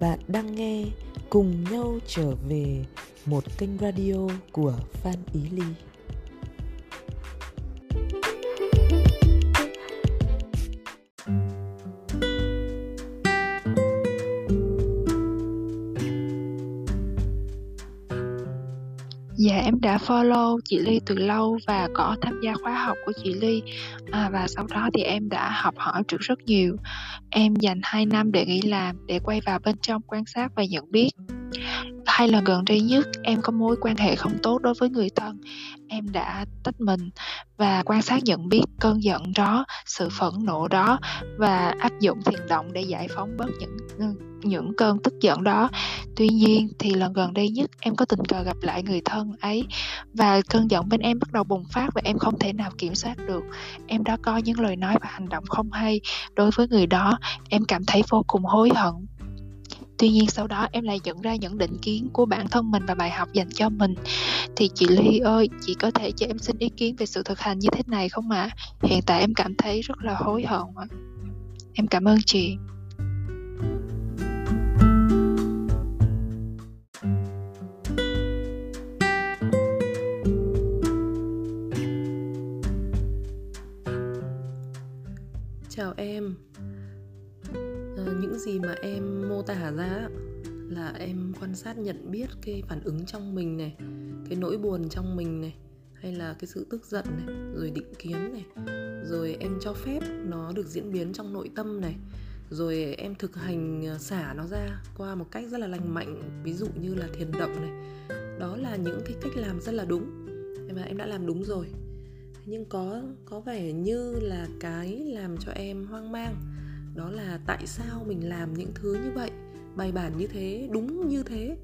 bạn đang nghe cùng nhau trở về một kênh radio của Phan Ý Ly. Em đã follow chị Ly từ lâu và có tham gia khóa học của chị Ly à, và sau đó thì em đã học hỏi được rất nhiều. Em dành 2 năm để nghỉ làm để quay vào bên trong quan sát và nhận biết. Hai lần gần đây nhất em có mối quan hệ không tốt đối với người thân. Em đã tách mình và quan sát nhận biết cơn giận đó, sự phẫn nộ đó và áp dụng thiền động để giải phóng bớt những ừ, những cơn tức giận đó. Tuy nhiên thì lần gần đây nhất em có tình cờ gặp lại người thân ấy và cơn giận bên em bắt đầu bùng phát và em không thể nào kiểm soát được. Em đã có những lời nói và hành động không hay đối với người đó. Em cảm thấy vô cùng hối hận tuy nhiên sau đó em lại nhận ra những định kiến của bản thân mình và bài học dành cho mình thì chị ly ơi, chị có thể cho em xin ý kiến về sự thực hành như thế này không ạ à? hiện tại em cảm thấy rất là hối hận ạ em cảm ơn chị chào em. À, những gì mà em mô tả ra là em quan sát nhận biết cái phản ứng trong mình này cái nỗi buồn trong mình này hay là cái sự tức giận này rồi định kiến này rồi em cho phép nó được diễn biến trong nội tâm này rồi em thực hành ờ, xả nó ra qua một cách rất là lành mạnh ví dụ như là thiền động này. Đó là những cái cách làm rất là đúng. Và em đã làm đúng rồi nhưng có có vẻ như là cái làm cho em hoang mang. Đó là tại sao mình làm những thứ như vậy? Bài bản như thế đúng như thế.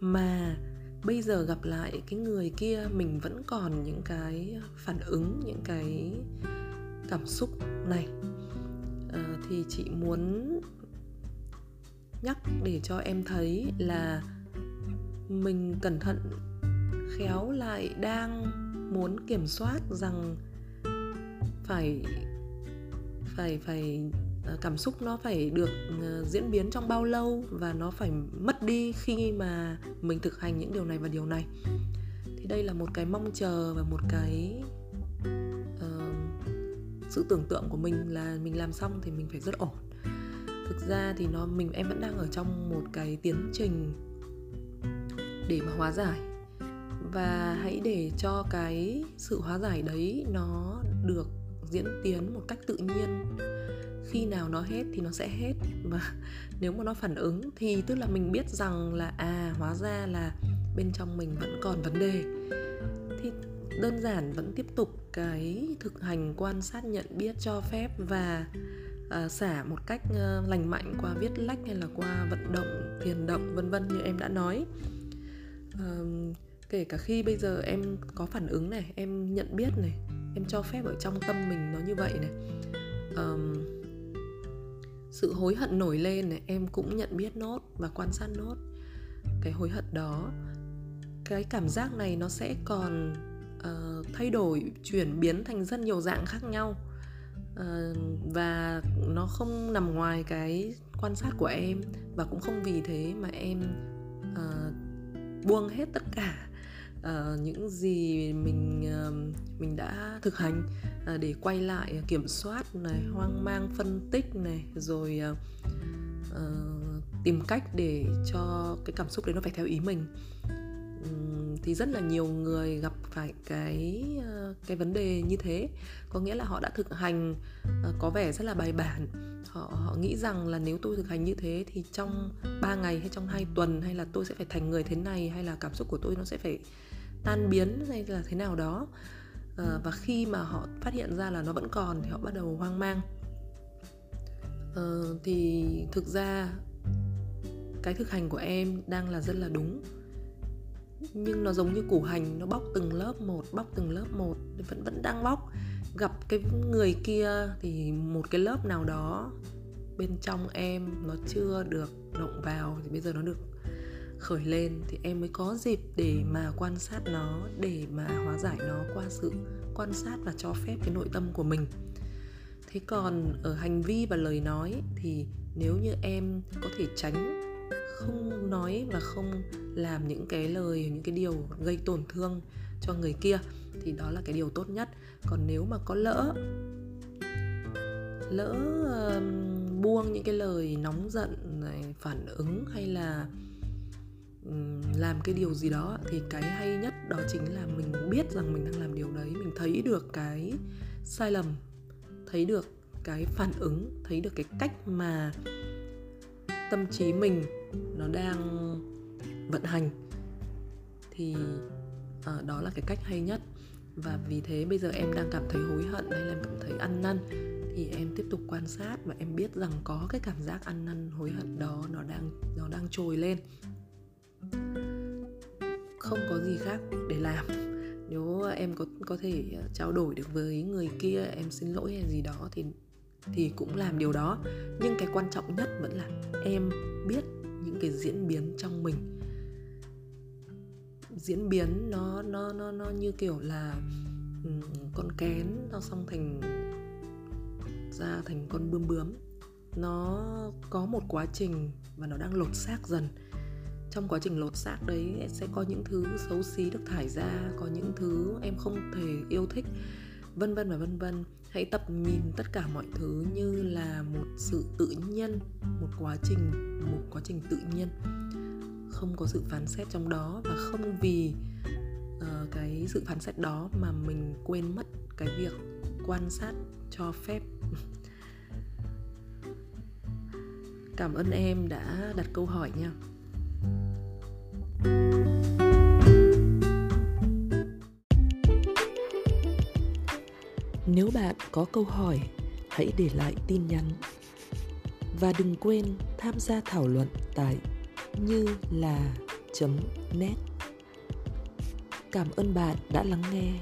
Mà bây giờ gặp lại cái người kia mình vẫn còn những cái phản ứng những cái cảm xúc này. À, thì chị muốn nhắc để cho em thấy là mình cẩn thận khéo lại đang muốn kiểm soát rằng phải phải phải ờ, cảm xúc nó phải được ờ, diễn biến trong bao lâu và nó phải mất đi khi mà mình thực hành những điều này và điều này. Thì đây là một cái mong chờ và một cái uh, sự tưởng tượng của mình là mình làm xong thì mình phải rất ổn. Thực ra thì nó mình em vẫn đang ở trong một cái tiến trình để mà hóa giải và hãy để cho cái sự hóa giải đấy nó được diễn tiến một cách tự nhiên. Khi nào nó hết thì nó sẽ hết. Và nếu mà nó phản ứng thì tức là mình biết rằng là à hóa ra là bên trong mình vẫn còn vấn đề. Thì đơn giản vẫn tiếp tục cái thực hành quan sát nhận biết cho phép và uh, xả một cách uh, lành mạnh qua viết lách hay là qua vận động thiền động vân vân như em đã nói. Uh, kể cả khi bây giờ em có phản ứng này em nhận biết này em cho phép ở trong tâm mình nó như vậy này. Um, sự hối hận nổi lên này em cũng nhận biết nốt và quan sát nốt cái hối hận đó. Cái cảm giác này nó sẽ còn uh, thay đổi chuyển biến thành rất nhiều dạng khác nhau. Uh, và nó không nằm ngoài cái quan sát của em và cũng không vì thế mà em uh, buông hết tất cả uh, những gì mình uh, mình đã thực hành uh, để quay lại kiểm soát này hoang mang phân tích này rồi uh, uh, tìm cách để cho cái cảm xúc đấy nó phải theo ý mình thì rất là nhiều người gặp phải cái ờ, cái vấn đề như thế. Có nghĩa là họ đã thực hành ờ, có vẻ rất là bài bản. Họ họ nghĩ rằng là nếu tôi thực hành như thế thì trong 3 ngày hay trong 2 tuần hay là tôi sẽ phải thành người thế này hay là cảm xúc của tôi nó sẽ phải tan biến hay là thế nào đó. Ờ, và khi mà họ phát hiện ra là nó vẫn còn thì họ bắt đầu hoang mang. Thì thực ra cái thực hành của em đang là rất là đúng nhưng nó giống như củ hành, nó bóc từng lớp một, bóc từng lớp một, vẫn vẫn đang bóc. Gặp cái người kia thì một cái lớp nào đó bên trong em nó chưa được động vào thì bây giờ nó được khởi lên thì em mới có dịp để mà quan sát nó, để mà hóa giải nó qua sự quan sát và cho phép cái nội tâm của mình. Thế còn ở hành vi và lời nói thì nếu như em có thể tránh, không nói và không làm những cái lời những cái điều gây tổn thương cho người kia thì đó là cái điều tốt nhất. Còn nếu mà có lỡ lỡ uh, buông những cái lời nóng giận này phản ứng hay là um, làm cái điều gì đó thì cái hay nhất đó chính là mình biết rằng mình đang làm điều đấy mình thấy được cái sai lầm thấy được cái phản ứng thấy được cái cách mà tâm trí mình nó đang vận hành. Thì à, đó là cái cách hay nhất. Và vì thế bây giờ em đang cảm thấy hối hận hay là em cảm thấy ăn năn thì em tiếp tục quan sát và em biết rằng có cái cảm giác ăn năn hối hận đó nó đang nó đang trồi lên. Không có gì khác để làm. Nếu em có có thể ờ, trao đổi được với người kia em xin lỗi hay gì đó thì thì cũng làm điều đó. Nhưng cái quan trọng nhất vẫn là em biết những cái diễn biến trong mình diễn biến nó nó nó nó như kiểu là con kén nó xong thành ra thành con bươm bướm. Nó có một quá trình và nó đang lột xác dần. Trong quá trình lột xác đấy, sẽ có những thứ xấu xí được thải ra, có những thứ em không thể yêu thích, vân vân và vân vân. Hãy tập nhìn tất cả mọi thứ như là một sự tự nhiên, một quá trình, một quá trình tự nhiên không có sự phán xét trong đó và không vì uh, cái sự phán xét đó mà mình quên mất cái việc quan sát cho phép cảm ơn em đã đặt câu hỏi nha Nếu bạn có câu hỏi, hãy để lại tin nhắn. Và đừng quên tham gia thảo luận tại như là net Cảm ơn bạn đã lắng nghe.